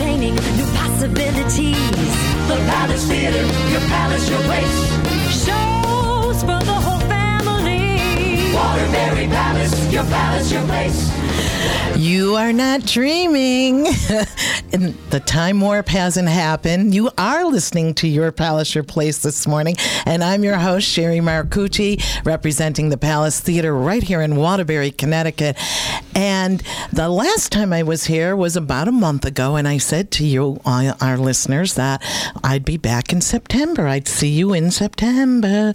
entertaining, new possibilities. The Palace Theater, your palace, your place. Shows for the whole family. Waterbury Palace, your palace, your place. You are not dreaming. and the time warp hasn't happened. You are listening to Your Palace, Your Place this morning. And I'm your host, Sherry Marcucci, representing the Palace Theater right here in Waterbury, Connecticut. And the last time I was here was about a month ago. And I said to you, uh, our listeners, that I'd be back in September. I'd see you in September.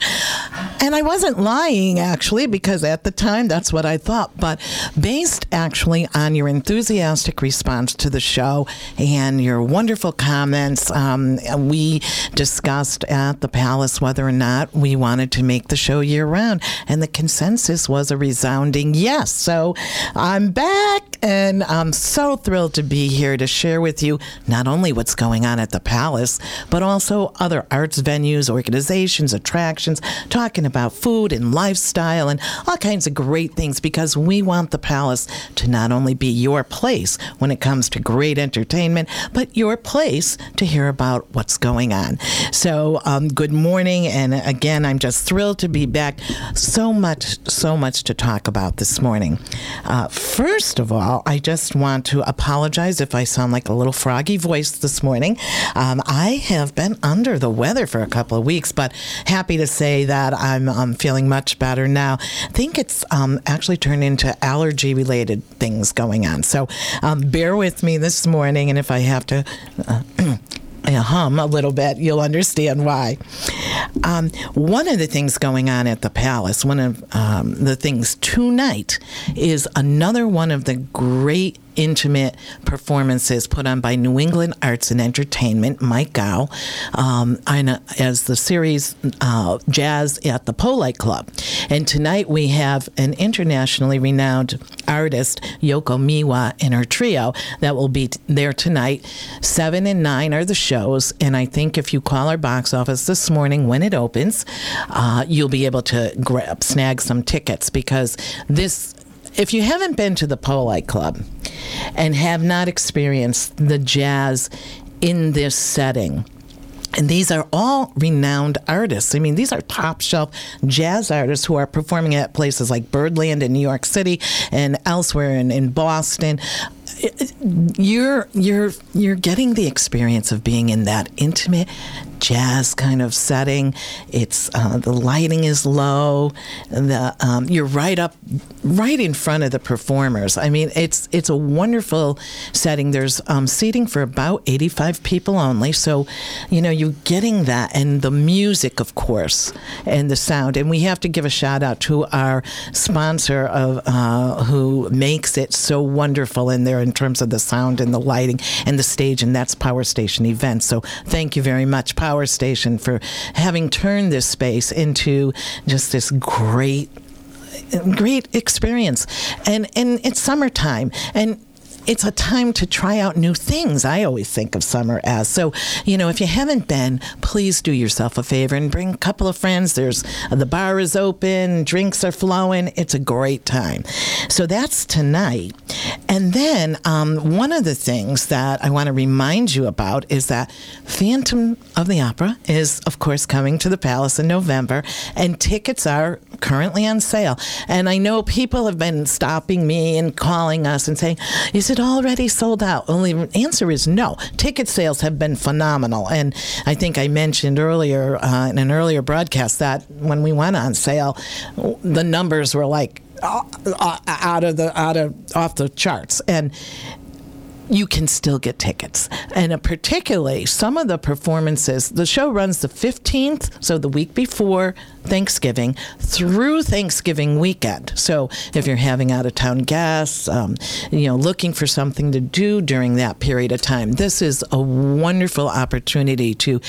And I wasn't lying, actually, because at the time that's what I thought. But based actually on your enthusiastic response to the show and your wonderful comments. Um, we discussed at the Palace whether or not we wanted to make the show year round, and the consensus was a resounding yes. So I'm back, and I'm so thrilled to be here to share with you not only what's going on at the Palace, but also other arts venues, organizations, attractions, talking about food and lifestyle and all kinds of great things because we want the Palace to not only be your place when it comes to great entertainment, but your place to hear about what's going on. So, um, good morning. And again, I'm just thrilled to be back. So much, so much to talk about this morning. Uh, first of all, I just want to apologize if I sound like a little froggy voice this morning. Um, I have been under the weather for a couple of weeks, but happy to say that I'm, I'm feeling much better now. I think it's um, actually turned into allergy related things going on. So um, bear with me this morning, and if I have to. Uh, hum a little bit, you'll understand why. Um, one of the things going on at the palace, one of um, the things tonight, is another one of the great intimate performances put on by New England Arts and Entertainment, Mike Gow, um, as the series uh, Jazz at the Poli Club. And tonight we have an internationally renowned artist, Yoko Miwa, and her trio that will be there tonight. Seven and nine are the shows, and I think if you call our box office this morning when it opens, uh, you'll be able to grab, snag some tickets because this if you haven't been to the Poli Club and have not experienced the jazz in this setting, and these are all renowned artists. I mean, these are top shelf jazz artists who are performing at places like Birdland in New York City and elsewhere in, in Boston you're you're you're getting the experience of being in that intimate jazz kind of setting. It's uh, the lighting is low. The um, you're right up, right in front of the performers. I mean, it's it's a wonderful setting. There's um, seating for about 85 people only, so you know you're getting that and the music, of course, and the sound. And we have to give a shout out to our sponsor of uh, who makes it so wonderful in there in terms of the sound and the lighting and the stage, and that's Power Station Events. So thank you very much, Power power station for having turned this space into just this great great experience. And and it's summertime and it's a time to try out new things. I always think of summer as. So, you know, if you haven't been, please do yourself a favor and bring a couple of friends. There's the bar is open, drinks are flowing. It's a great time. So that's tonight. And then um, one of the things that I want to remind you about is that Phantom of the Opera is, of course, coming to the Palace in November, and tickets are currently on sale. And I know people have been stopping me and calling us and saying, "Is it already sold out?" Only answer is no. Ticket sales have been phenomenal, and I think I mentioned earlier uh, in an earlier broadcast that when we went on sale, the numbers were like uh, uh, out of the out of off the charts and you can still get tickets. And particularly some of the performances, the show runs the 15th, so the week before Thanksgiving, through Thanksgiving weekend. So if you're having out of town guests, um, you know, looking for something to do during that period of time, this is a wonderful opportunity to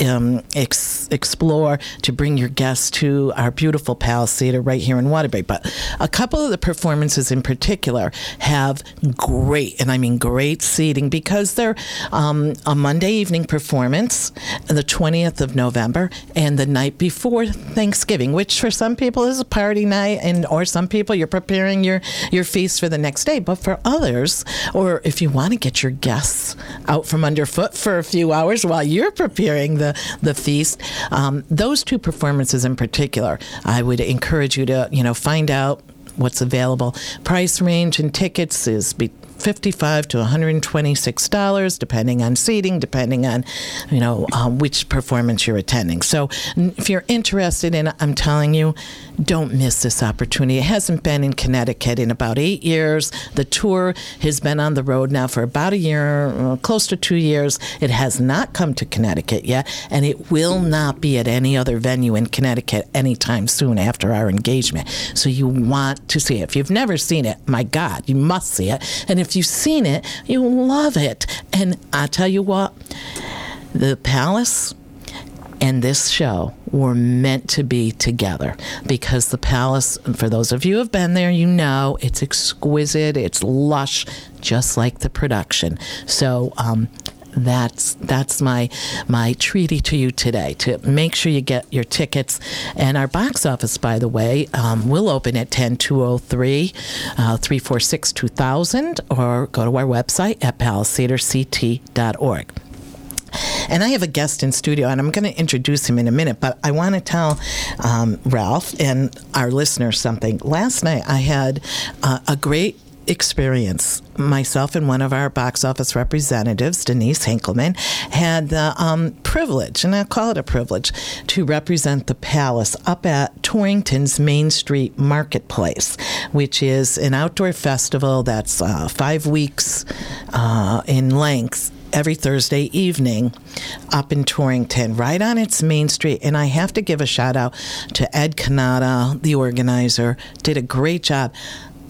um, ex- explore, to bring your guests to our beautiful Palace Theater right here in Waterbury. But a couple of the performances in particular have great, and I mean great seating because they're um, a Monday evening performance, the 20th of November, and the night before Thanksgiving, which for some people is a party night, and or some people you're preparing your your feast for the next day. But for others, or if you want to get your guests out from underfoot for a few hours while you're preparing the the feast, um, those two performances in particular, I would encourage you to you know find out what's available. Price range and tickets is be, 55 to 126 dollars depending on seating depending on you know um, which performance you're attending. So if you're interested in i'm telling you don't miss this opportunity. It hasn't been in connecticut in about eight years. The tour has been on the road now for about a year uh, close to two years. It has not come to connecticut yet and it will not be at any other venue in connecticut anytime soon after our engagement. So you want to see it. If you've never seen it my god you must see it. And if you've seen it, you love it. And I tell you what, the palace and this show were meant to be together. Because the palace, for those of you who have been there, you know it's exquisite, it's lush, just like the production. So, um, that's that's my my treaty to you today to make sure you get your tickets. And our box office by the way um, will open at 10203 uh, 346 2000 or go to our website at palacetheaterct.org and I have a guest in studio, and I'm going to introduce him in a minute. But I want to tell um, Ralph and our listeners something. Last night, I had uh, a great experience. Myself and one of our box office representatives, Denise Hinkleman, had the um, privilege, and I call it a privilege, to represent the palace up at Torrington's Main Street Marketplace, which is an outdoor festival that's uh, five weeks uh, in length every Thursday evening up in Torrington, right on its main street. And I have to give a shout out to Ed Canada, the organizer, did a great job.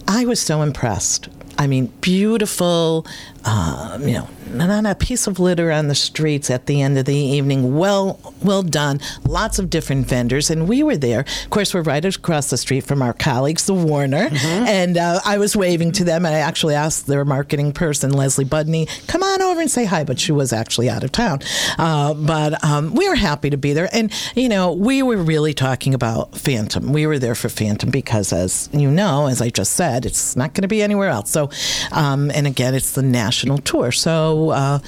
I was so impressed. I mean, beautiful, uh, you know, not a piece of litter on the streets at the end of the evening. Well, well done. Lots of different vendors, and we were there. Of course, we're right across the street from our colleagues, the Warner, mm-hmm. and uh, I was waving to them. And I actually asked their marketing person, Leslie Budney, come on over and say hi. But she was actually out of town. Uh, but um, we were happy to be there, and you know, we were really talking about Phantom. We were there for Phantom because, as you know, as I just said, it's not going to be anywhere else. So, um, and again, it's the national tour. So uh,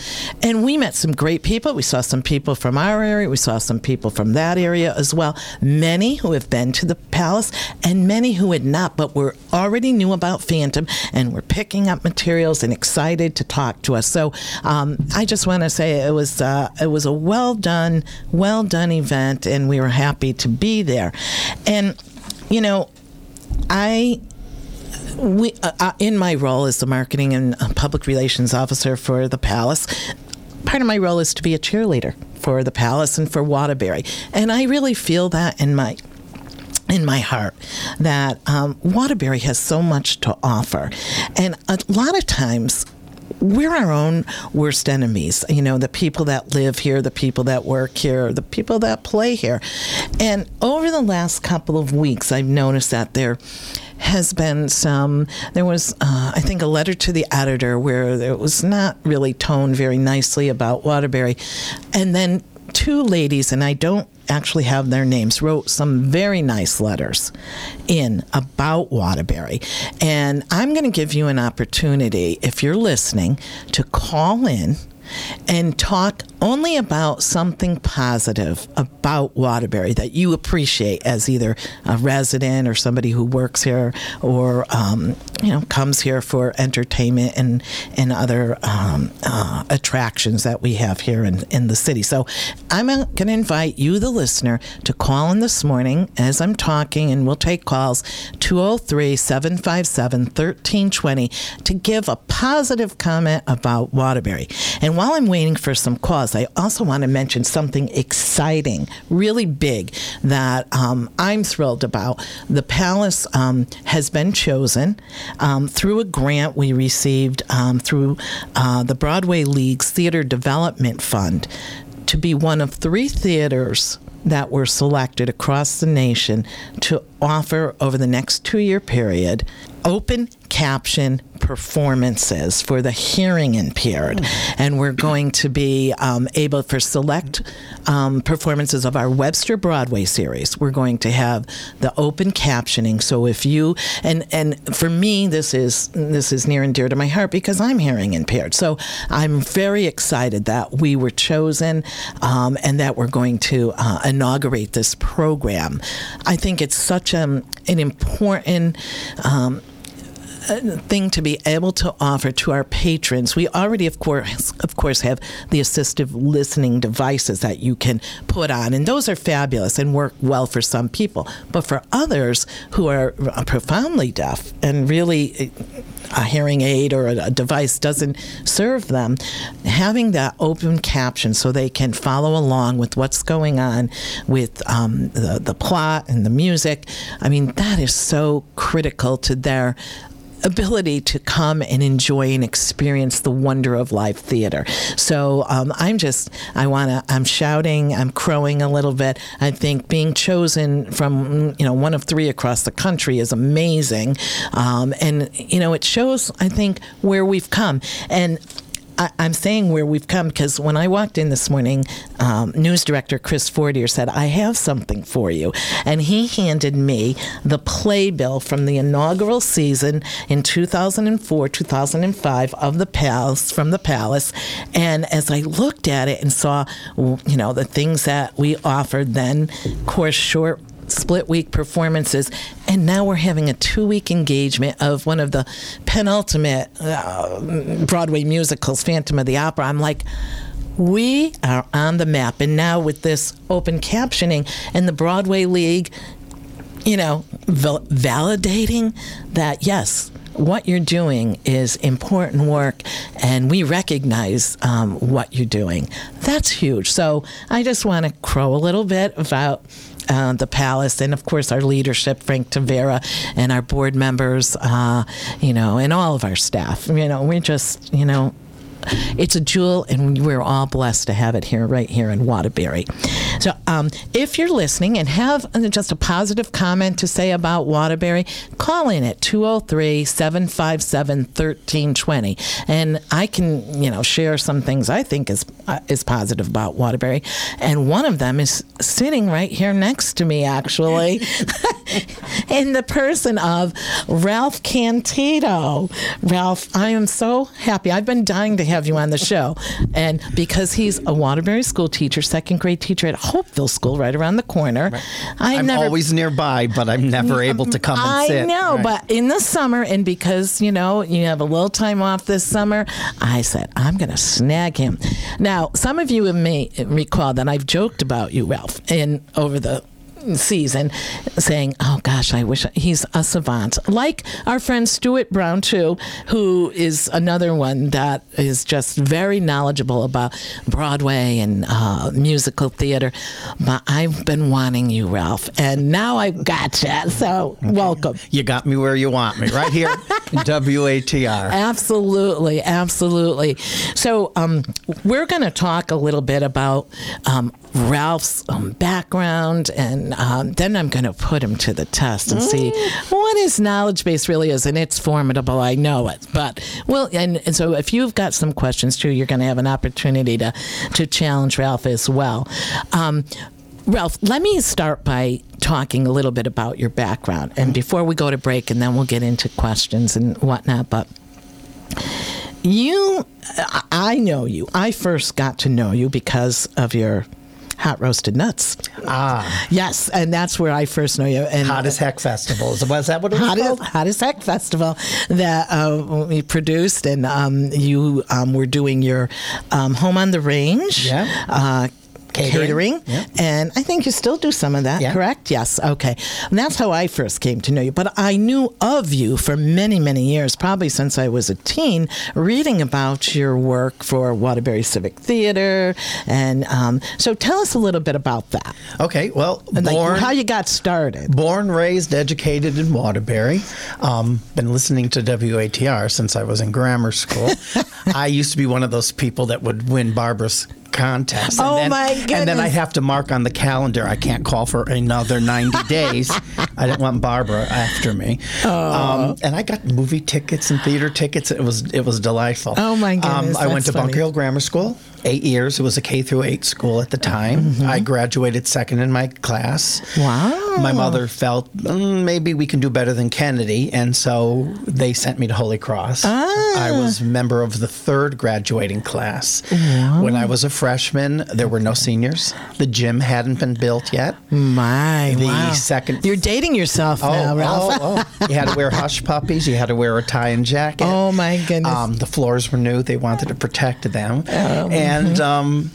and we met some great people. We saw some people from our area. We saw some people from that area as well. Many who have been to the palace, and many who had not, but were already knew about Phantom and were picking up materials and excited to talk to us. So um, I just want to say it was uh, it was a well done, well done event, and we were happy to be there. And you know, I we, uh, uh, in my role as the marketing and uh, public relations officer for the palace, part of my role is to be a cheerleader for the palace and for Waterbury, and I really feel that in my in my heart that um, Waterbury has so much to offer, and a lot of times we're our own worst enemies. You know, the people that live here, the people that work here, the people that play here. And over the last couple of weeks, I've noticed that there has been some. There was, uh, I think, a letter to the editor where it was not really toned very nicely about Waterbury, and then two ladies, and I don't actually have their names, wrote some very nice letters in about Waterbury. And I'm going to give you an opportunity, if you're listening, to call in and talk only about something positive about Waterbury that you appreciate as either a resident or somebody who works here or um, you know comes here for entertainment and and other um, uh, attractions that we have here in, in the city. So I'm going to invite you, the listener, to call in this morning as I'm talking, and we'll take calls 203 757 1320 to give a positive comment about Waterbury. And while I'm waiting for some calls, I also want to mention something exciting, really big, that um, I'm thrilled about. The Palace um, has been chosen um, through a grant we received um, through uh, the Broadway League's Theater Development Fund to be one of three theaters that were selected across the nation to offer over the next two year period open caption performances for the hearing impaired. And we're going to be um, able, for select um, performances of our Webster Broadway series, we're going to have the open captioning. So if you, and, and for me, this is, this is near and dear to my heart because I'm hearing impaired. So I'm very excited that we were chosen um, and that we're going to uh, inaugurate this program. I think it's such a, an important um, thing to be able to offer to our patrons. We already, of course, of course, have the assistive listening devices that you can put on, and those are fabulous and work well for some people. But for others who are profoundly deaf and really a hearing aid or a device doesn't serve them, having that open caption so they can follow along with what's going on with um, the, the plot and the music, I mean, that is so critical to their ability to come and enjoy and experience the wonder of live theater. So um, I'm just, I want to, I'm shouting, I'm crowing a little bit. I think being chosen from, you know, one of three across the country is amazing. Um, and, you know, it shows, I think, where we've come. And I, am saying where we've come because when I walked in this morning, um, news director Chris Fortier said, I have something for you. And he handed me the playbill from the inaugural season in 2004, 2005 of the Palace, from the Palace. And as I looked at it and saw, you know, the things that we offered then, course, short split week performances, and now we're having a two week engagement of one of the penultimate uh, Broadway musicals, Phantom of the Opera. I'm like, we are on the map. And now with this open captioning and the Broadway League, you know, val- validating that, yes, what you're doing is important work and we recognize um, what you're doing. That's huge. So I just want to crow a little bit about uh, the palace, and of course our leadership, Frank Tavera, and our board members, uh, you know, and all of our staff. You know, we're just, you know, it's a jewel, and we're all blessed to have it here, right here in Waterbury. So, um, if you're listening and have just a positive comment to say about Waterbury, call in at 203 757 1320. And I can, you know, share some things I think is, uh, is positive about Waterbury. And one of them is sitting right here next to me, actually, in the person of Ralph Cantito. Ralph, I am so happy. I've been dying to have you on the show. And because he's a Waterbury school teacher, second grade teacher at Hopeville School, right around the corner. Right. I'm never, always nearby, but I'm never mm, able to come and I sit. I know, right. but in the summer, and because, you know, you have a little time off this summer, I said, I'm going to snag him. Now, some of you may recall that I've joked about you, Ralph, in over the season saying, "Oh gosh, I wish he's a savant." Like our friend Stuart Brown too, who is another one that is just very knowledgeable about Broadway and uh, musical theater. But I've been wanting you, Ralph, and now I've got you. So welcome. You got me where you want me, right here WATR. Absolutely, absolutely. So um, we're going to talk a little bit about um, Ralph's um, background, and um, then I'm going to put him to the test and see mm. what his knowledge base really is. And it's formidable, I know it. But well, and, and so if you've got some questions too, you're going to have an opportunity to to challenge Ralph as well. Um, Ralph, let me start by talking a little bit about your background, and before we go to break, and then we'll get into questions and whatnot. But you, I know you. I first got to know you because of your hot roasted nuts. Ah, yes, and that's where I first know you. And Hot as Heck Festival was that what it was Hot called? As, Hot as Heck Festival that uh, we produced, and um, you um, were doing your um, Home on the Range. Yeah. Uh, catering, catering. and I think you still do some of that, yeah. correct? Yes, okay. And that's how I first came to know you. But I knew of you for many, many years, probably since I was a teen, reading about your work for Waterbury Civic Theater. And um, so tell us a little bit about that. Okay, well, like born, how you got started. Born, raised, educated in Waterbury. Um, been listening to WATR since I was in grammar school. I used to be one of those people that would win Barbara's contest. Oh, then, my And then goodness. I have to mark on the calendar. I can't call for another 90 days. I didn't want Barbara after me. Um, and I got movie tickets and theater tickets. It was it was delightful. Oh, my goodness, I went to Bunker. Hill Grammar School. Eight years. It was a K through eight school at the time. Mm-hmm. I graduated second in my class. Wow. My mother felt "Mm, maybe we can do better than Kennedy, and so they sent me to Holy Cross. Ah. I was member of the third graduating class. When I was a freshman, there were no seniors. The gym hadn't been built yet. My The wow. second- You're dating yourself now, Ralph. oh, oh. You had to wear hush puppies. You had to wear a tie and jacket. Oh, my goodness. Um, the floors were new. They wanted to protect them. and um,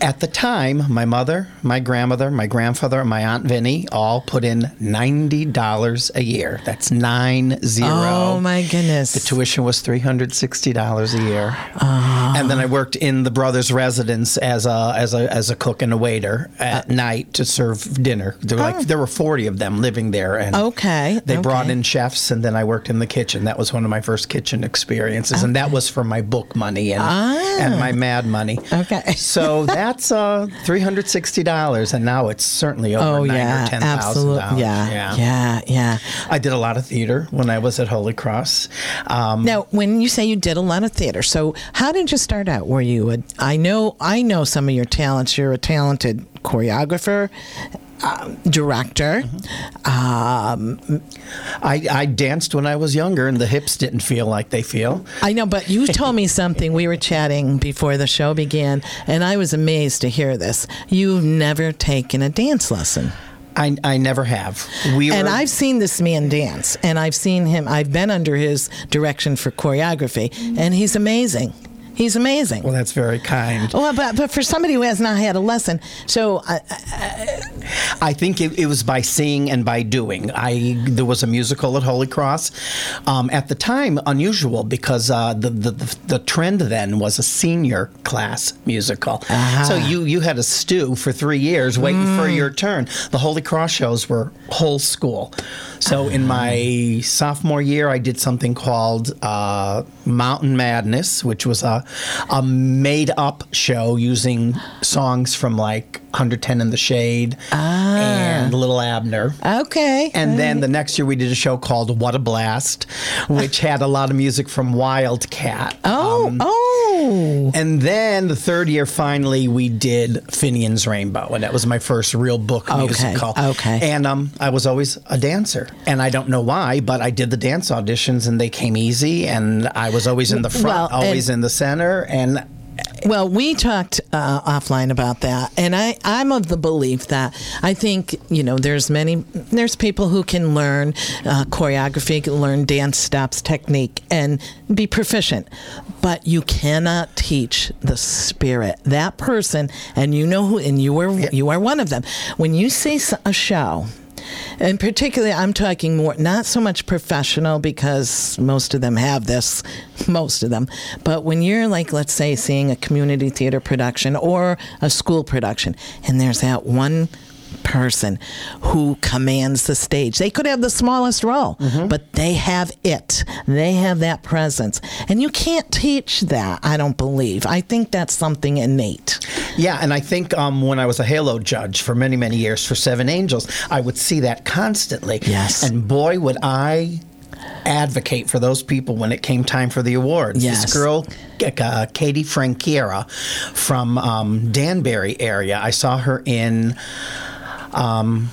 at the time, my mother, my grandmother, my grandfather, and my aunt Vinny all put in ninety dollars a year. That's nine zero. Oh my goodness. The tuition was three hundred sixty dollars a year, and then I worked in the brothers' residence as a as a as a cook and a waiter at night to serve dinner. There were like there were forty of them living there, and Okay, they brought in chefs, and then I worked in the kitchen. That was one of my first kitchen experiences, and that was for my book money and and my mad money. Ah. Okay. so that's uh, three hundred sixty dollars, and now it's certainly over Oh nine yeah, or ten thousand dollars. Yeah, yeah, yeah. I did a lot of theater when I was at Holy Cross. Um, Now, when you say you did a lot of theater, so how did you start out? Were you a? I know, I know some of your talents. You're a talented choreographer, um, director. Mm-hmm. Um, I, I danced when I was younger, and the hips didn't feel like they feel. I know, but you told me something. We were chatting before the show began, and I was amazed to hear this. You've never taken a dance lesson. I, I never have. We And were, I've seen this man dance, and I've seen him, I've been under his direction for choreography, and he's amazing. He's amazing. Well, that's very kind. Well, but, but for somebody who has not had a lesson, so uh, I think it, it was by seeing and by doing. I there was a musical at Holy Cross, um, at the time unusual because uh, the, the the the trend then was a senior class musical. So you you had a stew for three years waiting for your turn. The Holy Cross shows were whole school. So in my sophomore year, I did something called uh, Mountain Madness, which was a a made up show using songs from like 110 in the Shade and Little Abner. okay. And then the next year we did a show called What a Blast, which had a lot of music from Wildcat. oh, Um, oh, And then the third year, finally, we did Finian's Rainbow, and that was my first real book Okay, musical. okay. And um, I was always a dancer, and I don't know why, but I did the dance auditions, and they came easy, and I was always in the front, Well, always in the center, and Well, we talked uh, offline about that, and I, I'm of the belief that I think you know there's many there's people who can learn uh, choreography, can learn dance steps, technique, and be proficient, but you cannot teach the spirit. That person, and you know who, and you were you are one of them. When you see a show. And particularly, I'm talking more, not so much professional because most of them have this, most of them. But when you're like, let's say, seeing a community theater production or a school production, and there's that one person who commands the stage. They could have the smallest role, but they have it. They have that presence. And you can't teach that, I don't believe. I think that's something innate. Yeah, and I think um, when I was a Halo judge for many, many years for Seven Angels, I would see that constantly. Yes. And boy, would I advocate for those people when it came time for the awards. Yes. This girl, uh, Katie Franquiera from um, Danbury area, I saw her in. Um,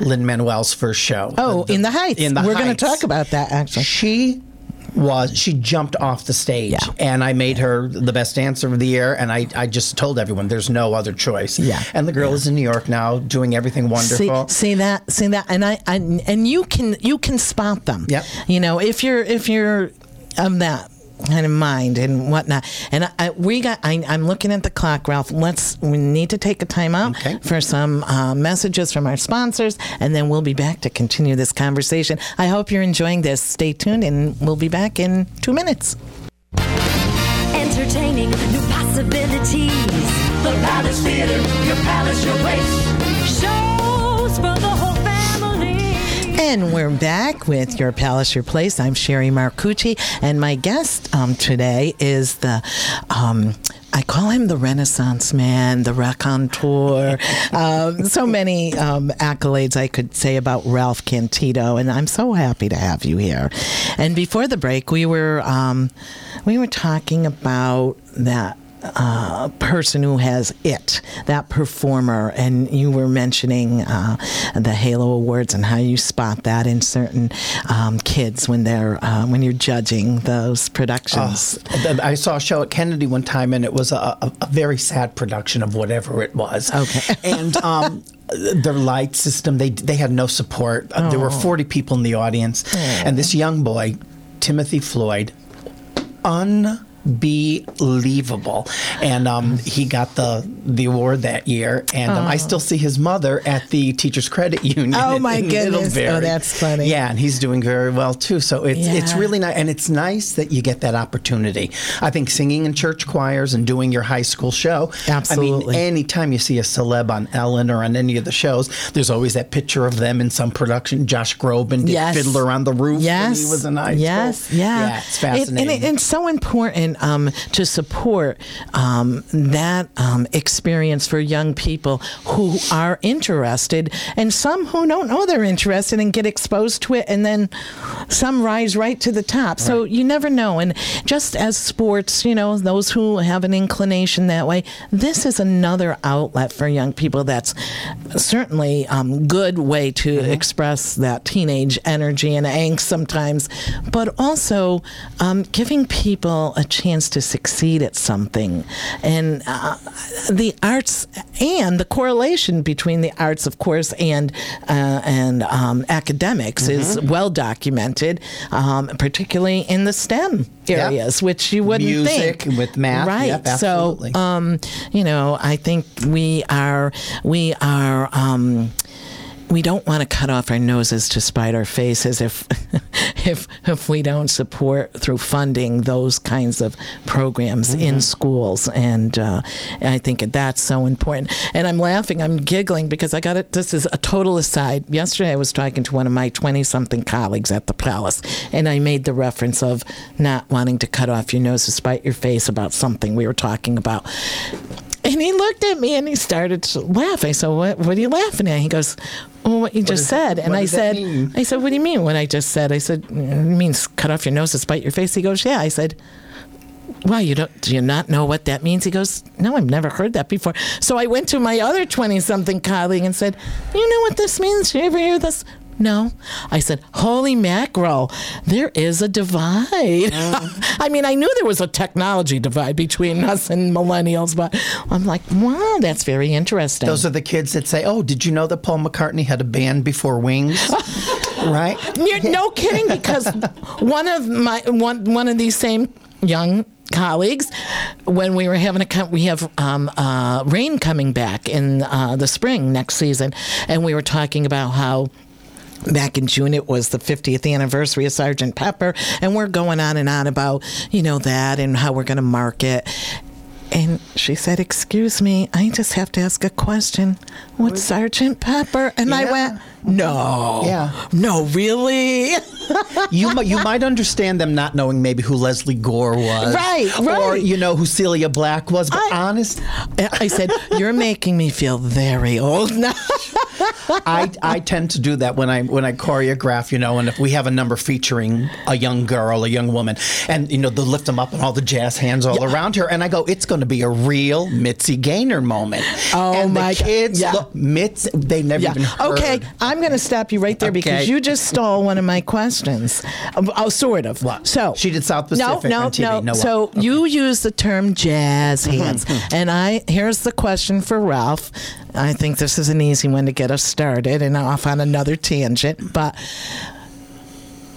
Lin Manuel's first show. Oh, in the Heights. In the We're going to talk about that, actually. She was she jumped off the stage Yeah. and I made her the best dancer of the year and I, I just told everyone there's no other choice. Yeah. And the girl is in New York now doing everything wonderful. See, see that, see that, and I, I, and you can, you can spot them. Yeah. You know, if you're, if you're of that kind of mind and whatnot, and I, I we got, I, I'm looking at the clock, Ralph. Let's, we need to take a time out Okay. for some uh, messages from our sponsors, and then we'll be back to continue this conversation. I hope you're enjoying this. Stay tuned, and we'll be back in two minutes. Entertaining new possibilities. The Palace Theater, your palace, your place. Shows for the whole family. And we're back with Your Palace, Your Place. I'm Sherry Marcucci, and my guest um, today is the um, I call him the Renaissance man, the raconteur. um, so many um, accolades I could say about Ralph Cantito, and I'm so happy to have you here. And before the break, we were um, we were talking about that uh, person who has it, that performer, and you were mentioning uh, the Halo Awards and how you spot that in certain um, kids when they're uh, when you're judging those productions. I saw a show at Kennedy one time, and it was a, a, a very sad production of whatever it was. Okay. and um, their light system, they they had no support. Uh, There were Oh. 40 people in the audience, and this young boy, Timothy Floyd, unbelievable, and um, he got the the award that year. And um, I still see his mother at the Teachers Credit Union. Oh, in- my in goodness. Oh, that's funny. Yeah, and he's doing very well too. So it's it's really nice, and it's nice that you get that opportunity. I think singing in church choirs and doing your high school show. Absolutely. I mean, anytime you see a celeb on Ellen or on any of the shows, there's always that picture of them in some production. Josh Groban did Yes. Fiddler on the Roof Yes. when he was in high yes, school. yeah. yeah, it's It- and it- it's so important um, to support um, that um, experience for young people who are interested, and some who don't know they're interested and get exposed to it, and then some rise right to the top. So you never know. And just as sports, you know, those who have an inclination that way, this is another outlet for young people. That's certainly um, good way to Mm-hmm. express that teenage energy and angst sometimes, but also um, giving people a chance to succeed at something. And uh, the arts and the correlation between the arts, of course, and uh, and um, academics is Mm-hmm. well documented, um, particularly in the STEM areas, which you wouldn't Music think. with math, right? yep, absolutely. So, um, you know, I think we are we are. Um, we don't want to cut off our noses to spite our faces if if if we don't support through funding those kinds of programs in schools. And uh, I think that's so important. And I'm laughing I'm giggling because I got it this is a total aside. Yesterday I was talking to one of my 20 something colleagues at the palace and I made the reference of not wanting to cut off your nose to spite your face about something we were talking about and he looked at me and he started to laugh. I said, "What? What are you laughing at?" He goes, "Well, what you just does- said." And I said, "I said, what do you mean? What I just said?" I said, "It means cut off your nose to spite your face." He goes, "Yeah." I said. Well, you don't do you not know what that means? He goes, No, I've never heard that before. So I went to my other twenty something colleague and said, You know what this means? You ever hear this? No. I said, Holy mackerel, there is a divide. I mean, I knew there was a technology divide between us and millennials, but I'm like, wow, that's very interesting. Those are the kids that say, "Oh, did you know that Paul McCartney had a band before Wings?" right? You're, no kidding, because one of my one one of these same young colleagues, when we were having a we have um, uh, rain coming back in uh, the spring next season, and we were talking about how. Back in June, it was the 50th anniversary of Sergeant Pepper, and we're going on and on about, you know, that and how we're going to market. And she said, Excuse me, I just have to ask a question. What's Sergeant Pepper? And I went, No. Yeah. No, really? you might you might understand them not knowing maybe who Lesley Gore was, Right, Or right. you know who Celia Black was. But I- honest, I said, You're making me feel very old now. I, I tend to do that when I when I choreograph, you know, and if we have a number featuring a young girl, a young woman, and you know they'll lift them up and all the jazz hands all around her, and I go, it's going to be a real Mitzi Gaynor moment. Oh, and my the kids, Yeah. look, Mitz, they never Yeah. even heard. Okay, I'm going to stop you right there because you just stole one of my questions. Oh, oh, sort of. What? So She did South Pacific No, no, on TV. no. No, so you use the term jazz Mm-hmm, hands, and I here's the question for Ralph. I think this is an easy one to get us started and off on another tangent, but.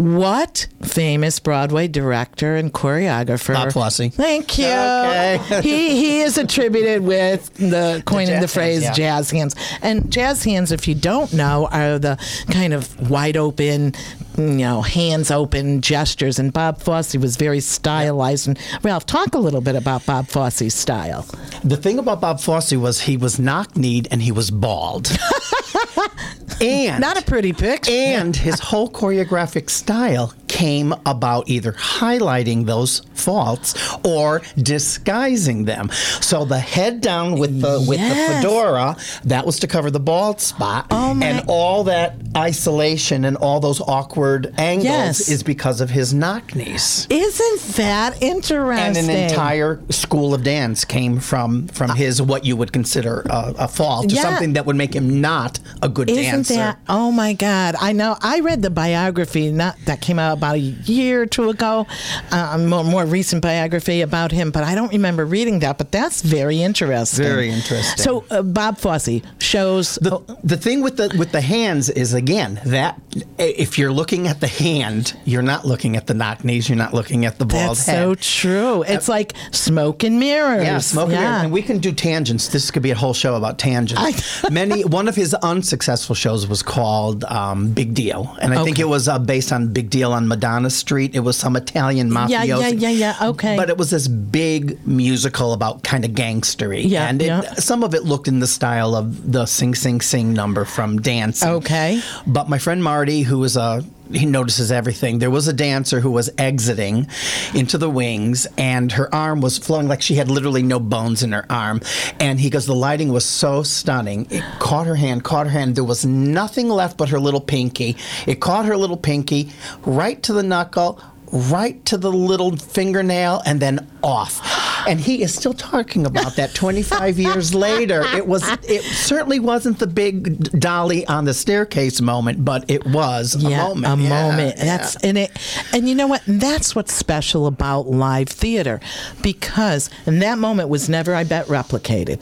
What famous Broadway director and choreographer? Bob Fosse. Thank you. Okay. he he is attributed with the coining the, jazz phrase hands, yeah. jazz hands. And jazz hands, if you don't know, are the kind of wide open, you know, hands open gestures. And Bob Fosse was very stylized. And Ralph, talk a little bit about Bob Fosse's style. The thing about Bob Fosse was he was knock-kneed and he was bald. and Not a pretty picture. and his whole choreographic style came about either highlighting those faults or disguising them. So the head down with the with the fedora, that was to cover the bald spot. Oh, and all that isolation and all those awkward angles Yes. is because of his knock knees. Isn't that interesting? And an entire school of dance came from from uh, his what you would consider a, a fault, Yeah. something that would make him not a good Isn't dancer. that? Oh my God! I know. I read the biography not that came out about a year or two ago, uh, a more, more recent biography about him, but I don't remember reading that. But that's very interesting. Very interesting. So uh, Bob Fosse shows. The, the thing with the with the hands is again that if you're looking at the hand, you're not looking at the knock knees, you're not looking at the bald that's head. so true. It's like smoke and mirrors. Yeah, smoking. Yeah. And mirrors. And we can do tangents. This could be a whole show about tangents. I- Many. One of his unsuccessful shows was called um, Big Deal, and I think it was uh, based on Big Deal on Madonna Street. It was some Italian mafioso. Yeah, yeah, yeah, yeah, okay. But it was this big musical about kind of gangstery. Yeah, and it, yeah. some of it looked in the style of the Sing Sing Sing number from Dancing. Okay. But my friend Marty, who was a he notices everything. There was a dancer who was exiting into the wings, and her arm was flowing like she had literally no bones in her arm. And he goes, the lighting was so stunning. It caught her hand, caught her hand. There was nothing left but her little pinky. It caught her little pinky right to the knuckle. Right to the little fingernail and then off. And he is still talking about that 25 years later. It was it certainly wasn't the big dolly on the staircase moment, but it was a yeah, moment. a Yeah, moment. yeah. That's and it, and you know what? That's what's special about live theater, because and that moment was never, I bet, replicated.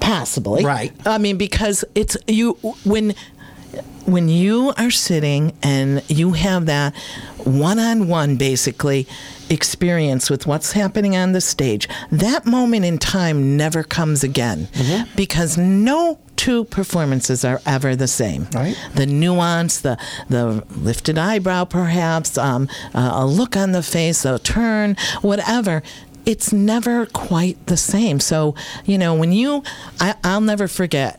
Possibly, Right. I mean, because it's you when when you are sitting and you have that one-on-one basically experience with what's happening on the stage that moment in time never comes again Mm-hmm. because no two performances are ever the same Right. the nuance the the lifted eyebrow perhaps um, uh, a look on the face a turn whatever it's never quite the same so you know when you I, i'll never forget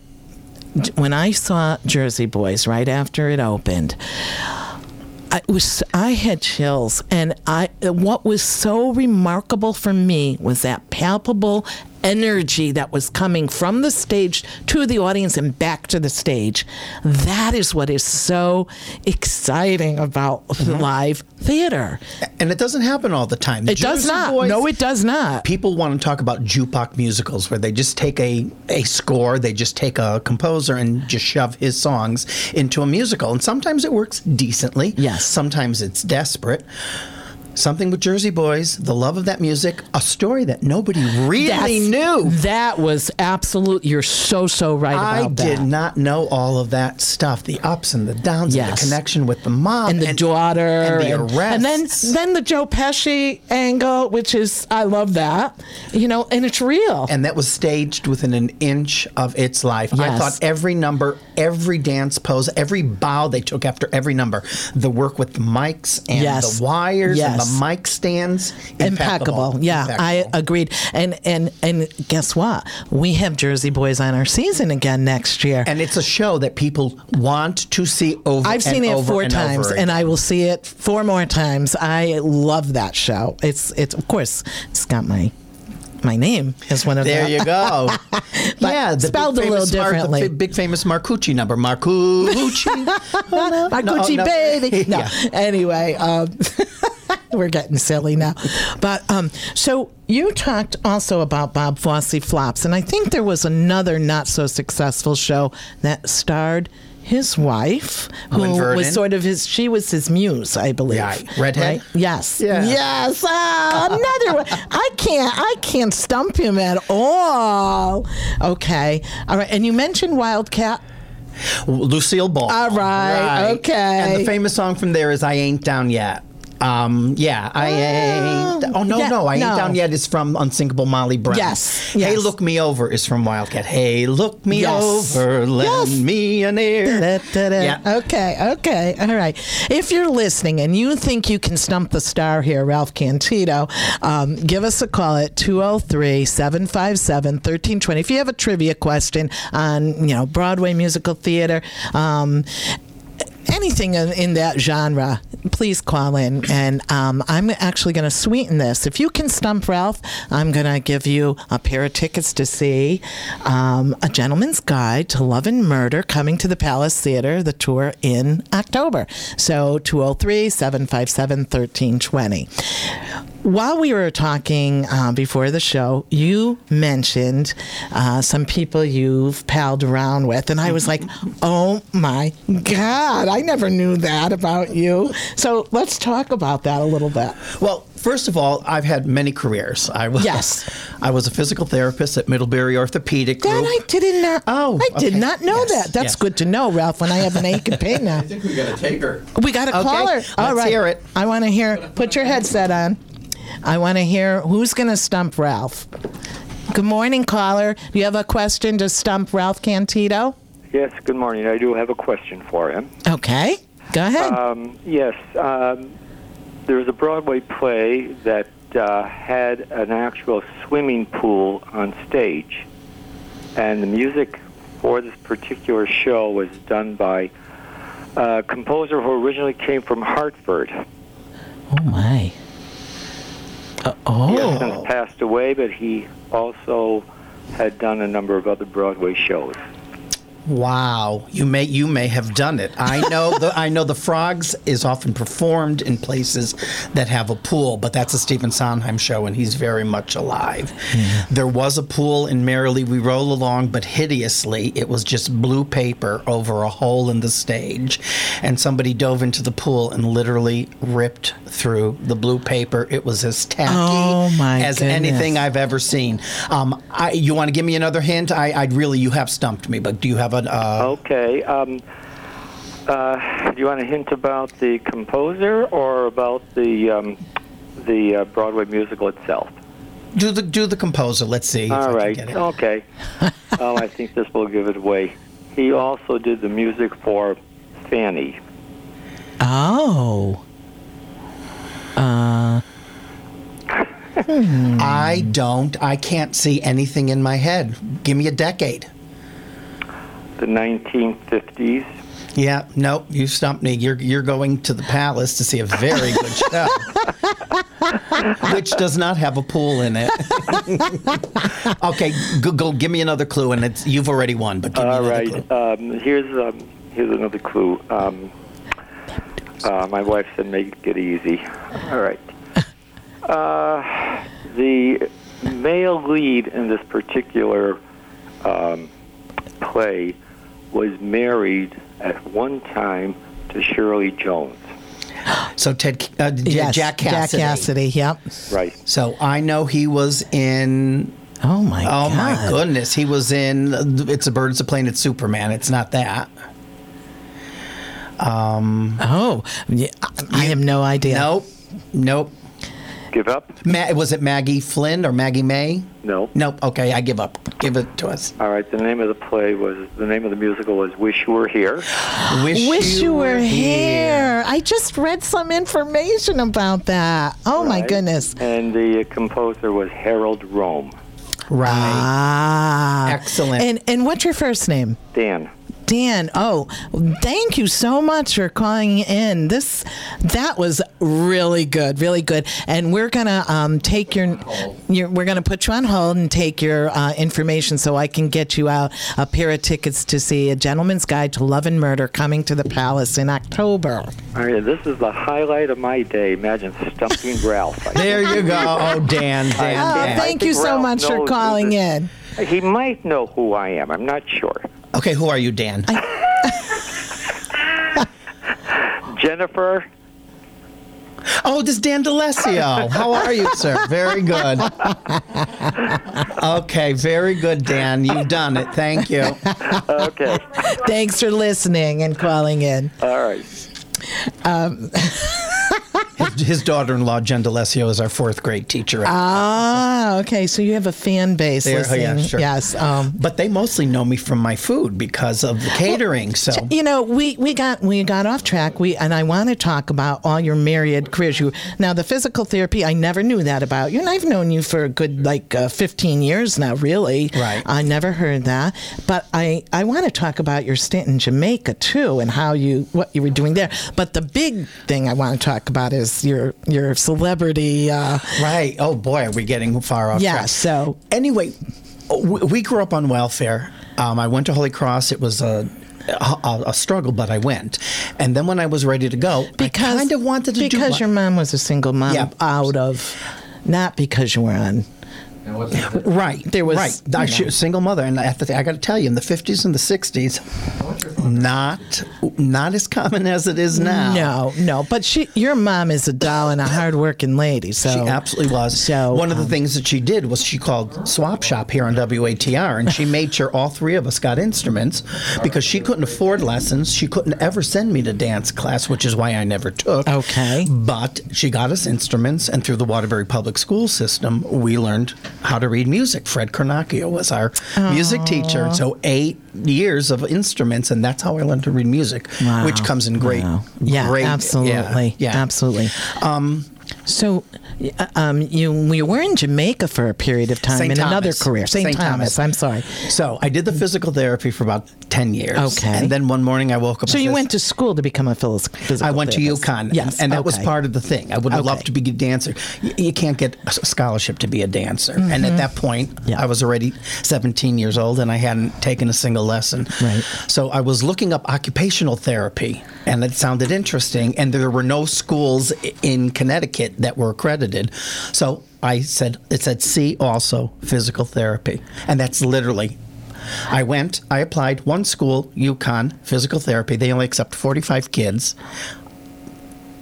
when I saw Jersey Boys right after it opened, I was I had chills, and I what was so remarkable for me was that palpable energy that was coming from the stage to the audience and back to the stage. That is what is so exciting about mm-hmm. live theater. and it doesn't happen all the time. It does not. Boys- no, it does not. People want to talk about jukebox musicals where they just take a, a score, they just take a composer and just shove his songs into a musical. And sometimes it works decently. Yes. Sometimes it's desperate. Something with Jersey Boys, the love of that music, a story that nobody really That's- knew. That was absolute. You're so so right I about that. I did not know all of that stuff, the ups and the downs, and the connection with the mom, and the daughter, and the and, arrests. and then then the Joe Pesci angle, which is I love that, you know, and it's real. and that was staged within an inch of its life. I thought every number, every dance pose, every bow they took after every number, the work with the mics and Yes. the wires Yes. and the mic stands, impeccable. Yeah, I agreed. And and and guess what? We have Jersey Boys on our season again next year. and it's a show that people want to see over. And over again. I've seen it four and times, and. I will see it four more times. I love that show. It's it's of course it's got my my name as one of There the, you go. yeah, spelled a little Mar- differently. the big famous Marcucci number, Marcucci. my No, no. baby. No. Yeah. Anyway, um, we're getting silly now. But um, so you talked also about Bob Fosse flops, and I think there was another not so successful show that starred his wife, who was sort of his. She was his muse, I believe. Right. Redhead? Right? Yes. Yeah. Yes. Ah, another one. I can't. I can't stump him at all. Okay. All right. And you mentioned Wildcat. Lucille Ball. All right, okay. And the famous song from there is "I Ain't Down Yet." Um, yeah, I ain't. Oh no, yeah, no, I ain't no. down yet. Is from Unsinkable Molly Brown. Yes, Hey, look me over is from Wildcat. Hey, look me Yes. over, lend Yes. me an ear. Da-da-da-da. Yeah. Okay, okay, all right. If you're listening and you think you can stump the star here, Ralph Cantito, um, give us a call at 203 757 1320. If you have a trivia question on, you know, Broadway musical theater, um, anything in, in that genre, please call in. And um, I'm actually going to sweeten this. If you can stump Ralph, I'm going to give you a pair of tickets to see um, A Gentleman's Guide to Love and Murder coming to the Palace Theater, the tour in October. So 203 757 1320. While we were talking uh, before the show, you mentioned uh, some people you've palled around with, and I was like, "Oh my God, I never knew that about you." So let's talk about that a little bit. Well, first of all, I've had many careers. I was, Yes. I was a physical therapist at Middlebury Orthopedic That I didn't. Oh, I did okay. not know Yes, that. That's yes. good to know, Ralph. When I have an ache and pain now, I think we got to take her. we got to Okay, caller. let's All right, hear it. I want to hear. Put your headset on. I want to hear who's going to stump Ralph. Good morning, caller. Do you have a question to stump Ralph Cantito? Yes, good morning. I do have a question for him. Okay, go ahead. Um, yes, um, there was a Broadway play that uh, had an actual swimming pool on stage, and the music for this particular show was done by a composer who originally came from Hartford. oh my. Uh, He has oh, since passed away, but he also had done a number of other Broadway shows. Wow, you may you may have done it. I know the I know the Frogs is often performed in places that have a pool, but that's a Stephen Sondheim show, and he's very much alive. There was a pool in Merrily We Roll Along, but hideously, it was just blue paper over a hole in the stage, and somebody dove into the pool and literally ripped through the blue paper. It was as tacky Oh, as goodness. anything I've ever seen. Um, I, you want to give me another hint? I, I'd really you have stumped me, but do you have an? Uh, Okay. Um, uh, do you want a hint about the composer or about the um, the uh, Broadway musical itself? Do the do the composer. Let's see. if All I right. Can get it. Okay. oh, I think this will give it away. He also did the music for Fanny. oh. Uh, I don't. I can't see anything in my head. Give me a decade. The 1950s. Yeah. Nope. You stumped me. You're you're going to the palace to see a very good show, which does not have a pool in it. okay. Go, go. Give me another clue, and it's you've already won. But give me All another right. clue. Um, here's um, here's another clue. Um, uh, my wife said make it easy. All right. Uh, the male lead in this particular um, play was married at one time to Shirley Jones. So Ted, uh, J- yes, Jack Cassidy. Jack Cassidy. Yep. Right. So I know he was in Oh my. Oh God. my goodness, he was in It's a Bird, It's a Plane, It's Superman. It's not that. Um. Oh, yeah, I- I have no idea. Nope, nope. Give up? Ma- was it Maggie Flynn or Maggie May? No. Nope. Okay, I give up. Give it to us. All right. The name of the play was the name of the musical was Wish You Were Here. Wish you were here. I just read some information about that. Oh my goodness. And the composer was Harold Rome. Right. Ah, Excellent. And and what's your first name? Dan. Dan. Oh, thank you so much for calling in. This that was really good, really good. And we're gonna um, take your, your, we're gonna put you on hold and take your uh, information so I can get you out a pair of tickets to see a Gentleman's Guide to Love and Murder coming to the Palace in October. All right, this is the highlight of my day. Imagine stumping Ralph. There you go. Oh, Dan, Dan, Oh, Dan. thank you so Ralph much for calling in. He might know who I am. I'm not sure. Okay, who are you, Dan? Jennifer. Oh, this is Dan DeLessio. How are you, sir? Very good. Okay, very good, Dan. You've done it. Thank you. Okay. Thanks for listening and calling in. All right. Um, His, his daughter-in-law, Jen DeLessio, is our fourth grade teacher. Ah, Oh, okay. So you have a fan base There- oh, yeah, sure. Yes. Um, But they mostly know me from my food because of the catering. So you know, we, we got we got off track. We and I want to talk about all your myriad careers. You now the physical therapy. I never knew that about you, and I've known you for a good like uh, fifteen years now. Really, Right. I never heard that, but I I want to talk about your stint in Jamaica too, and how you what you were doing there. But the big thing I want to talk about is your your celebrity. Uh, Right. Oh boy, are we getting far off Yeah, track? so- anyway, we grew up on welfare. Um, I went to Holy Cross. It was a, a a struggle, but I went. And then when I was ready to go, because I kind of wanted to do because your mom was a single mom Yeah. out of not because you were on Right. There was, right. you I know. should, single mother, and I, I got to tell you, in the fifties and the sixties, not not as common as it is now. No, no. But she, your mom is a doll and a hardworking lady. So She absolutely was. So, one of the um, things that she did was she called Swap Shop here on WATR, and she made sure all three of us got instruments because she couldn't afford lessons. She couldn't ever send me to dance class, which is why I never took. Okay. But she got us instruments, and through the Waterbury Public School system, we learned how to read music. Fred Cornacchio was our music teacher, so eight years of instruments, and that's how I learned to read music, Wow. which comes in great, Wow. Yeah, great, absolutely. yeah, yeah. Absolutely. Um, so, uh, um, you you were in Jamaica for a period of time St. in another career. St. Thomas. Thomas. I'm sorry. So I did the physical therapy for about ten years. Okay. And then one morning I woke up. So you says- went to school to become a phys- physical. I went to therapist. UConn. Yes, And that was part of the thing. I would Okay. loved to be a dancer. You, you can't get a scholarship to be a dancer. And at that point, Mm-hmm. Yeah. I was already 17 years old and I hadn't taken a single lesson. Right. So I was looking up occupational therapy and it sounded interesting. And there were no schools in Connecticut that were accredited. So I said, it said, see also physical therapy. And that's literally I went, I applied, one school, UConn, physical therapy. They only accept 45 kids.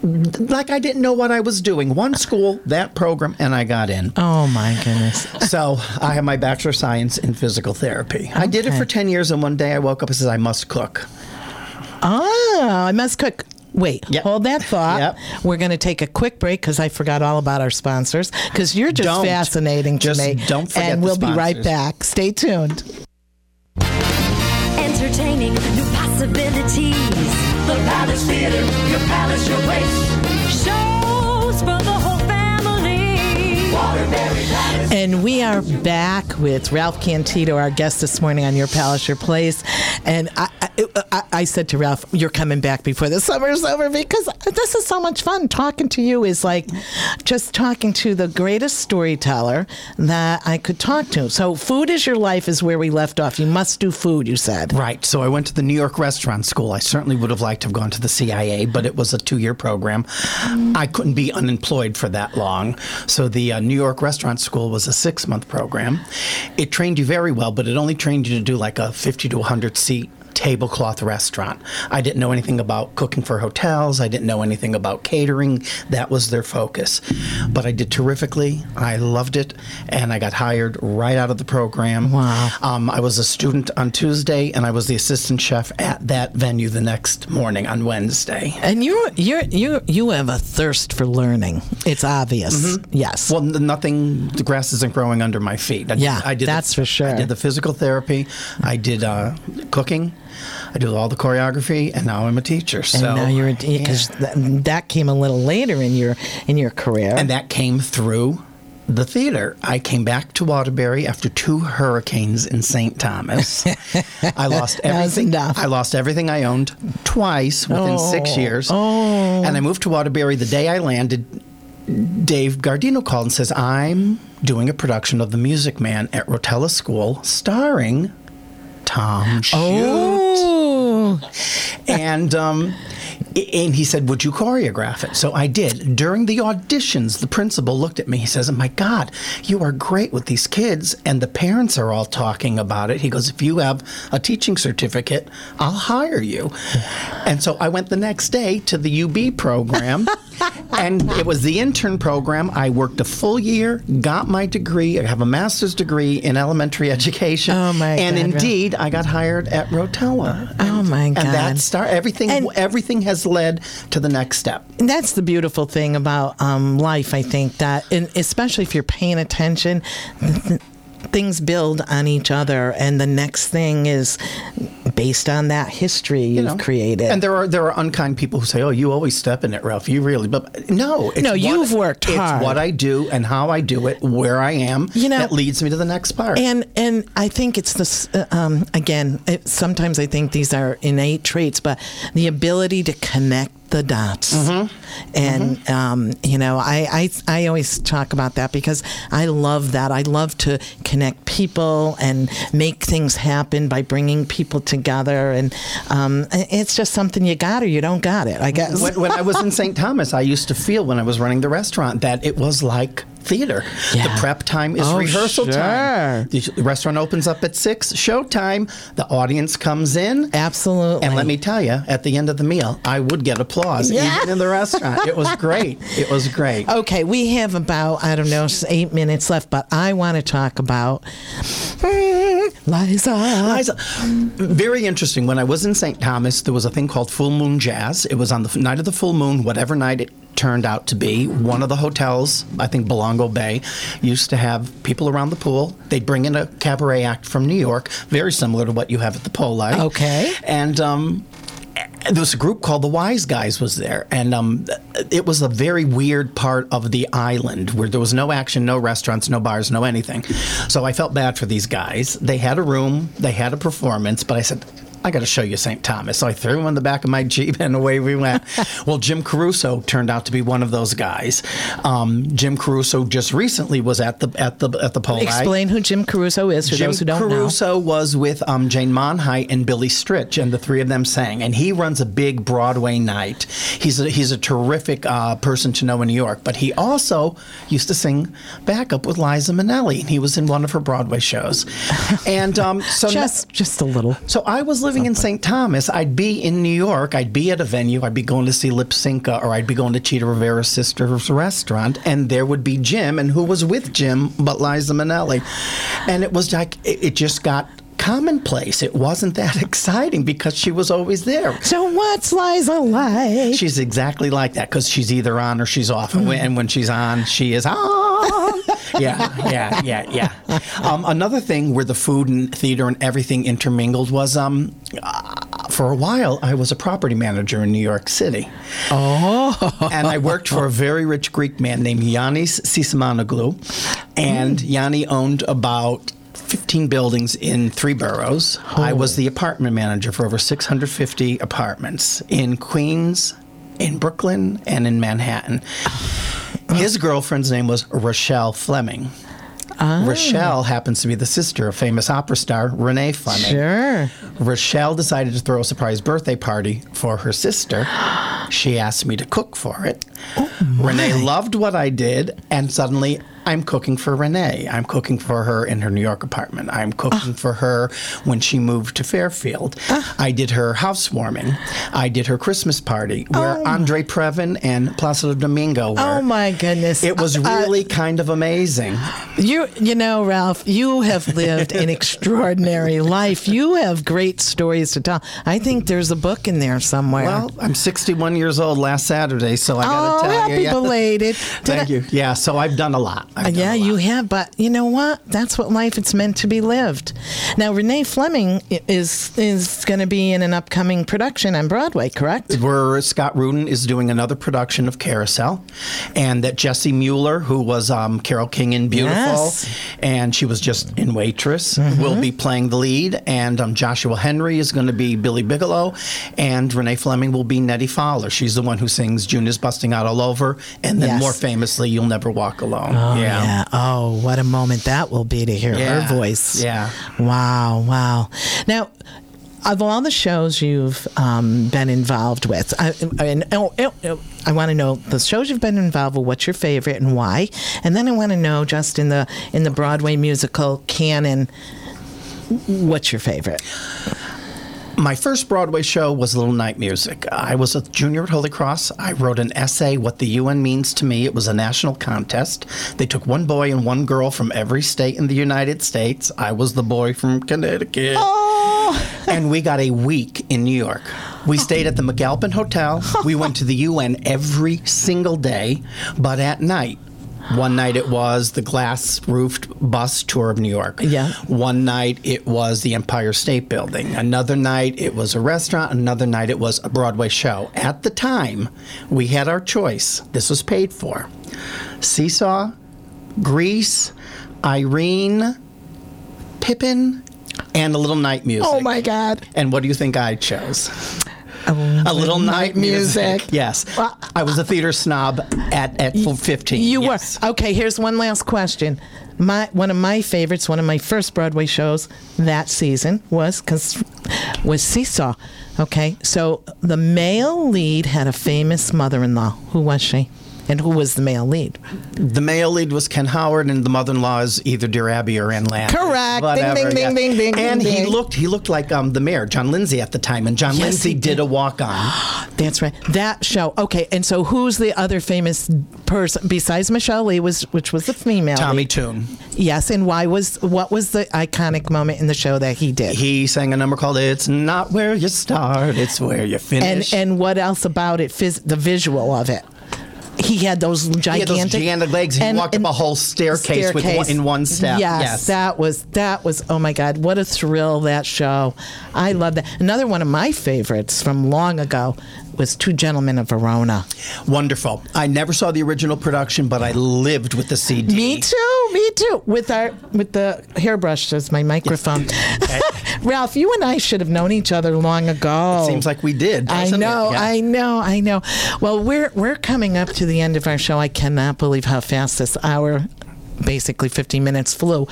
Like I didn't know what I was doing. One school, that program, and I got in. Oh my goodness. So I have my bachelor of science in physical therapy. I did it for 10 years, and one day I woke up and said, I must cook. Oh, I must cook. Wait, Yep. hold that thought. Yep. We're going to take a quick break because I forgot all about our sponsors. Because you're just Don't. fascinating to Just me. don't forget And we'll be right back. Stay tuned. Entertaining new possibilities. The Palace Theater, your palace, your place. Shows for the whole family. Waterbury Palace. And we are back with Ralph Cantito, our guest this morning on Your Palace, Your Place. And I, I, I, said to Ralph, "You're coming back before the summer's over because this is so much fun. Talking to you is like just talking to the greatest storyteller that I could talk to. So, food is your life is where we left off. You must do food. You said, Right. So I went to the New York Restaurant School. I certainly would have liked to have gone to the CIA, but it was a two year program. I couldn't be unemployed for that long. So the uh, New York Restaurant School was a six month program. It trained you very well, but it only trained you to do like a 50 to 100 seat tablecloth restaurant. I didn't know anything about cooking for hotels. I didn't know anything about catering. That was their focus. But I did terrifically. I loved it, and I got hired right out of the program. Wow. Um, I was a student on Tuesday, and I was the assistant chef at that venue the next morning on Wednesday. and you you you you have a thirst for learning. It's obvious. Yes. Well, nothing. The grass isn't growing under my feet. I Yeah, I did that's the, for sure. I did the physical therapy. I did uh, cooking. I do all the choreography, and now I'm a teacher. and so now you're because yeah. th- that came a little later in your in your career. and that came through the theater. I came back to Waterbury after two hurricanes in St. Thomas. I lost everything. I lost everything I owned twice within oh. six Oh, years. oh. And I moved to Waterbury the day I landed. Dave Gardino called and says, "I'm doing a production of The Music Man at Rotella School, starring Tom Shute." oh, and um, and he said, "Would you choreograph it?" So I did. During the auditions, the principal looked at me. He says, "Oh my God, you are great with these kids, and the parents are all talking about it." He goes, "If you have a teaching certificate, I'll hire you." And so I went the next day to the UB program. and it was the intern program. I worked a full year, got my degree. I have a master's degree in elementary education. Oh, my And God, indeed, I got hired at Rotella. Oh, my God! And that start everything. And- everything has led to the next step. And that's the beautiful thing about um, life, I think, that, and especially if you're paying attention, things build on each other, and the next thing is based on that history you've you know. created. And there are there are unkind people who say, "Oh, you always step in it, Ralph. You really." But no, it's No, what- you've worked it's hard. what I do and how I do it, where I am. You know- that leads me to the next part. And and I think it's this uh, um, again. It, sometimes I think these are innate traits, but the ability to connect the dots. Mm-hmm. And um, you know, I, I I always talk about that because I love that. I love to connect people and make things happen by bringing people together. And um, it's just something you got or you don't got it. I guess. when, when I was in St. Thomas, I used to feel when I was running the restaurant that it was like theater. Yeah. The prep time is Oh, rehearsal sure. time. The, restaurant opens up at six, showtime. The audience comes in. Absolutely. And let me tell you, at the end of the meal, I would get applause, Yeah. even in the restaurant. It was great. It was great. Okay, we have about, I don't know, eight minutes left, but I want to talk about Liza. Liza, very interesting. When I was in St. Thomas, there was a thing called Full Moon Jazz. It was on the night of the full moon, whatever night it turned out to be. One of the hotels, I think Bolongo Bay, used to have people around the pool. They'd bring in a cabaret act from New York, very similar to what you have at the Poli. Okay. And um, there was a group called the Wise Guys was there, and um, it was a very weird part of the island where there was no action, no restaurants, no bars, no anything. So I felt bad for these guys. They had a room, they had a performance, but I said. I got to show you St. Thomas. So I threw him in the back of my Jeep and away we went. well, Jim Caruso turned out to be one of those guys. Um, Jim Caruso just recently was at the at the at the Poli. Explain who Jim Caruso is for Jim those who don't know. Jim Caruso was with um, Jane Monheit and Billy Stritch, and the three of them sang. And he runs a big Broadway night. He's a, he's a terrific uh, person to know in New York, but he also used to sing backup with Liza Minnelli, and he was in one of her Broadway shows. And um, so Just, just a little. so I was living in St. Thomas. I'd be in New York. I'd be at a venue. I'd be going to see Lypsinka, uh, or I'd be going to Chita Rivera's sister's restaurant, and there would be Jim, and who was with Jim but Liza Minnelli, and it was like it, it just got commonplace. It wasn't that exciting because she was always there. So what's Liza like? She's exactly like that because she's either on or she's off, when, and when she's on, she is on. Yeah, yeah, yeah, yeah. Um, another thing where the food and theater and everything intermingled was um, uh, for a while I was a property manager in New York City. Oh, and I worked for a very rich Greek man named Yannis Sisamanoglu, and Yanni owned about. 15 buildings in three boroughs. I was the apartment manager for over 650 apartments in Queens, in Brooklyn, and in Manhattan. His girlfriend's name was Rochelle Fleming. Oh. Rochelle happens to be the sister of famous opera star Renee Fleming. Sure. Rochelle decided to throw a surprise birthday party for her sister. She asked me to cook for it. Oh, Renee loved what I did, and suddenly I'm cooking for Renee. I'm cooking for her in her New York apartment. I'm cooking ah. for her when she moved to Fairfield. Ah. I did her housewarming. I did her Christmas party where oh. Andre Previn and Placido Domingo were. Oh my goodness. It was uh, uh, really kind of amazing. You, you know, Ralph, you have lived an extraordinary life. You have great stories to tell. I think there's a book in there somewhere. Well, I'm 61 years old last Saturday, so I got oh, to tell happy you. yeah. belated. Thank I- you. Yeah, so I've done a lot. Uh, done yeah, a you have, but you know what? That's what life it's meant to be lived. Now, Renee Fleming is is going to be in an upcoming production on Broadway, correct? Where Scott Rudin is doing another production of Carousel, and that Jessie Mueller, who was um, Carole King in Beautiful, Yes. Mm-hmm. and she was just in Waitress, will be playing the lead, and um, Joshua Henry is going to be Billy Bigelow, and Renee Fleming will be Nettie Fowler. She's the one who sings "June is busting out all over," and then Yes. more famously, "You'll Never Walk Alone." Oh, yeah. Oh, what a moment that will be to hear Yeah. her voice. Yeah. Wow, wow. Now, of all the shows you've um, been involved with, I, I, oh, oh, oh, I want to know the shows you've been involved with. What's your favorite and why? And then I want to know, just in the in the Broadway musical canon, what's your favorite? My first Broadway show was Little Night Music. I was a junior at Holy Cross. I wrote an essay, What the UN Means to Me. It was a national contest. They took one boy and one girl from every state in the United States. I was the boy from Connecticut. Oh, And we got a week in New York. We oh. stayed at the McAlpin Hotel. We went to the UN every single day, but at night, one night it was the glass roofed bus tour of New York. Yeah. One night it was the Empire State Building. Another night it was a restaurant. Another night it was a Broadway show. At the time, we had our choice. This was paid for Seesaw, Grease, Irene, Pippin, and a little night music. oh my God. And what do you think I chose? A little night music. Yes. Well, I was a uh, theater snob at, at 15. You yes. were okay. Here's one last question. My one of my favorites, one of my first Broadway shows that season was cause, was Seesaw. Okay, so the male lead had a famous mother-in-law. Who was she? And who was the male lead? The male lead was Ken Howard, and the mother-in-law is either Dear Abby or Ann Land. Correct. Ding, ding, ding, ding, ding, And ding, he ding. looked he looked like um, the mayor, John Lindsay, at the time, and John Yes, Lindsay did. did. a walk-on. That's right. That show. Okay, and so who's the other famous person besides Michele Lee? Was which was the female? Tommy lead? Tune. Yes, and why was what was the iconic moment in the show that he did? He sang a number called "It's Not Where You Start, It's Where You and Finish." and what else about it? Phys- the visual of it. He had those he had gigantic, those gigantic legs. He and- walked and up a whole staircase, with one, in one step. Yes, yes. that was that was. Oh my God, what a thrill that show! I love that. Another one of my favorites from long ago was Two Gentlemen of Verona. Wonderful. I never saw the original production, but I lived with the CD. Me too. Me too. With our with the hairbrush as my microphone. Ralph, you and I should have known each other long ago. It seems like we did. I know, Yeah. I know, I know. Well, we're we're coming up to the end of our show. I cannot believe how fast this hour, basically 15 minutes, flew.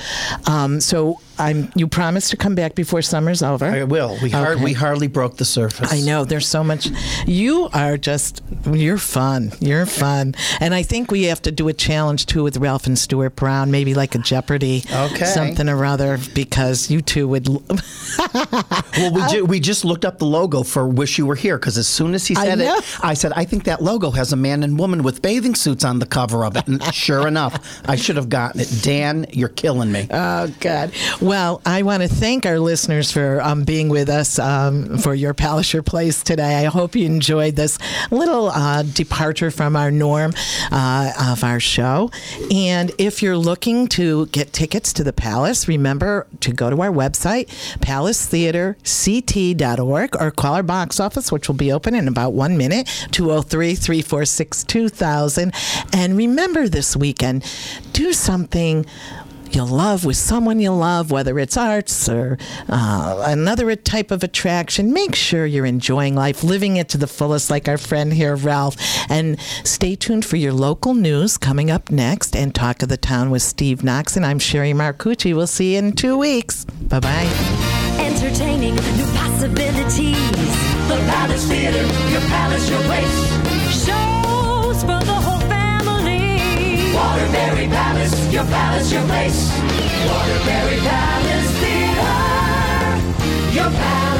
Um, so I'm. You promised to come back before summer's over. I will. We, hard, we hardly broke the surface. I know there's so much. You are just you're fun. You're fun, and I think we have to do a challenge too with Ralph and Stuart Brown, maybe like a Jeopardy, Okay. something or other, because you two would. Well, we, ju- we just looked up the logo for "Wish You Were Here" because as soon as he said know. it, I said, "I think that logo has a man and woman with bathing suits on the cover of it." And sure enough, I should have gotten it. Dan, you're killing me. Oh God! Well, I want to thank our listeners for um, being with us um, for your Palisher Place today. I hope you enjoyed this little uh, departure from our norm uh, of our show. And if you're looking to get tickets to the Palace, remember to go to our website, palacetheaterct.org, or call our box office, which will be open in about one minute, 203 346 2000. And remember this weekend, do something you love with someone you love, whether it's arts or uh, another type of attraction. Make sure you're enjoying life, living it to the fullest, like our friend here, Ralph. And stay tuned for your local news coming up next and Talk of the Town with Steve Knox. And I'm Sherry Marcucci. We'll see you in two weeks. Bye bye. Entertaining new possibilities. The Palace Theater, your palace, your place. Shows Waterbury Palace, your palace, your place. Waterbury Palace Theater, your palace.